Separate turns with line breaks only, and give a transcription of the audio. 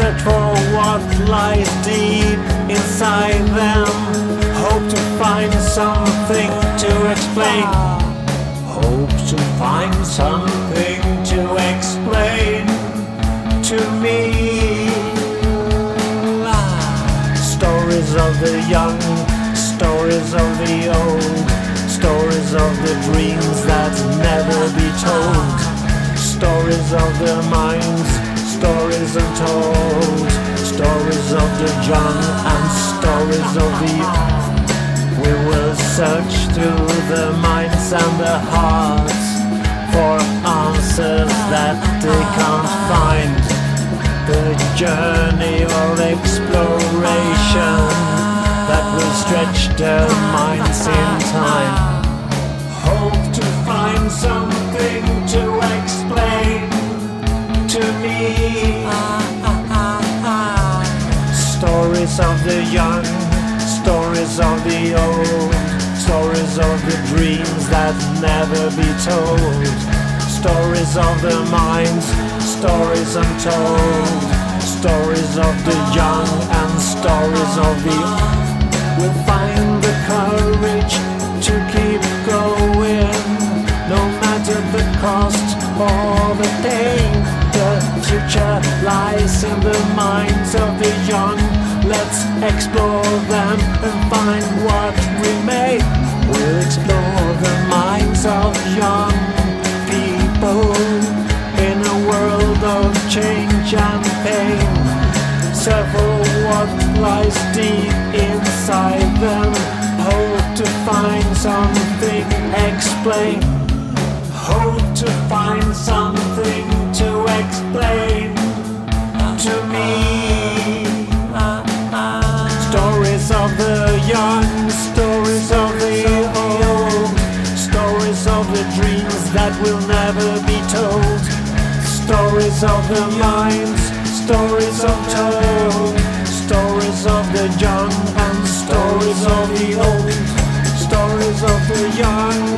Search for what lies deep inside them. Hope to find something to explain. Hope to find something to explain to me. Stories of the young, stories of the old, stories of the dreams that never be told, stories of the minds, stories untold, stories of the young and stories of the we will search through the minds and the hearts for answers that they can't find. The journey of exploration that will stretch their minds in time. Hope to find something Stories of the young, stories of the old, stories of the dreams that never be told, stories of the minds, stories untold, stories of the young and stories of the old. We'll find the courage to keep going, no matter the cost or the pain. The future lies in the minds of the young. Let's explore them and find what remains. We'll explore the minds of young people in a world of change and pain. For what lies deep inside them. Hope to find something, explain. Hope to find something to explain Stories of the young, stories of the old, stories of the dreams that will never be told, stories of the minds, stories of untold, stories of the young and stories of the old, stories of the young.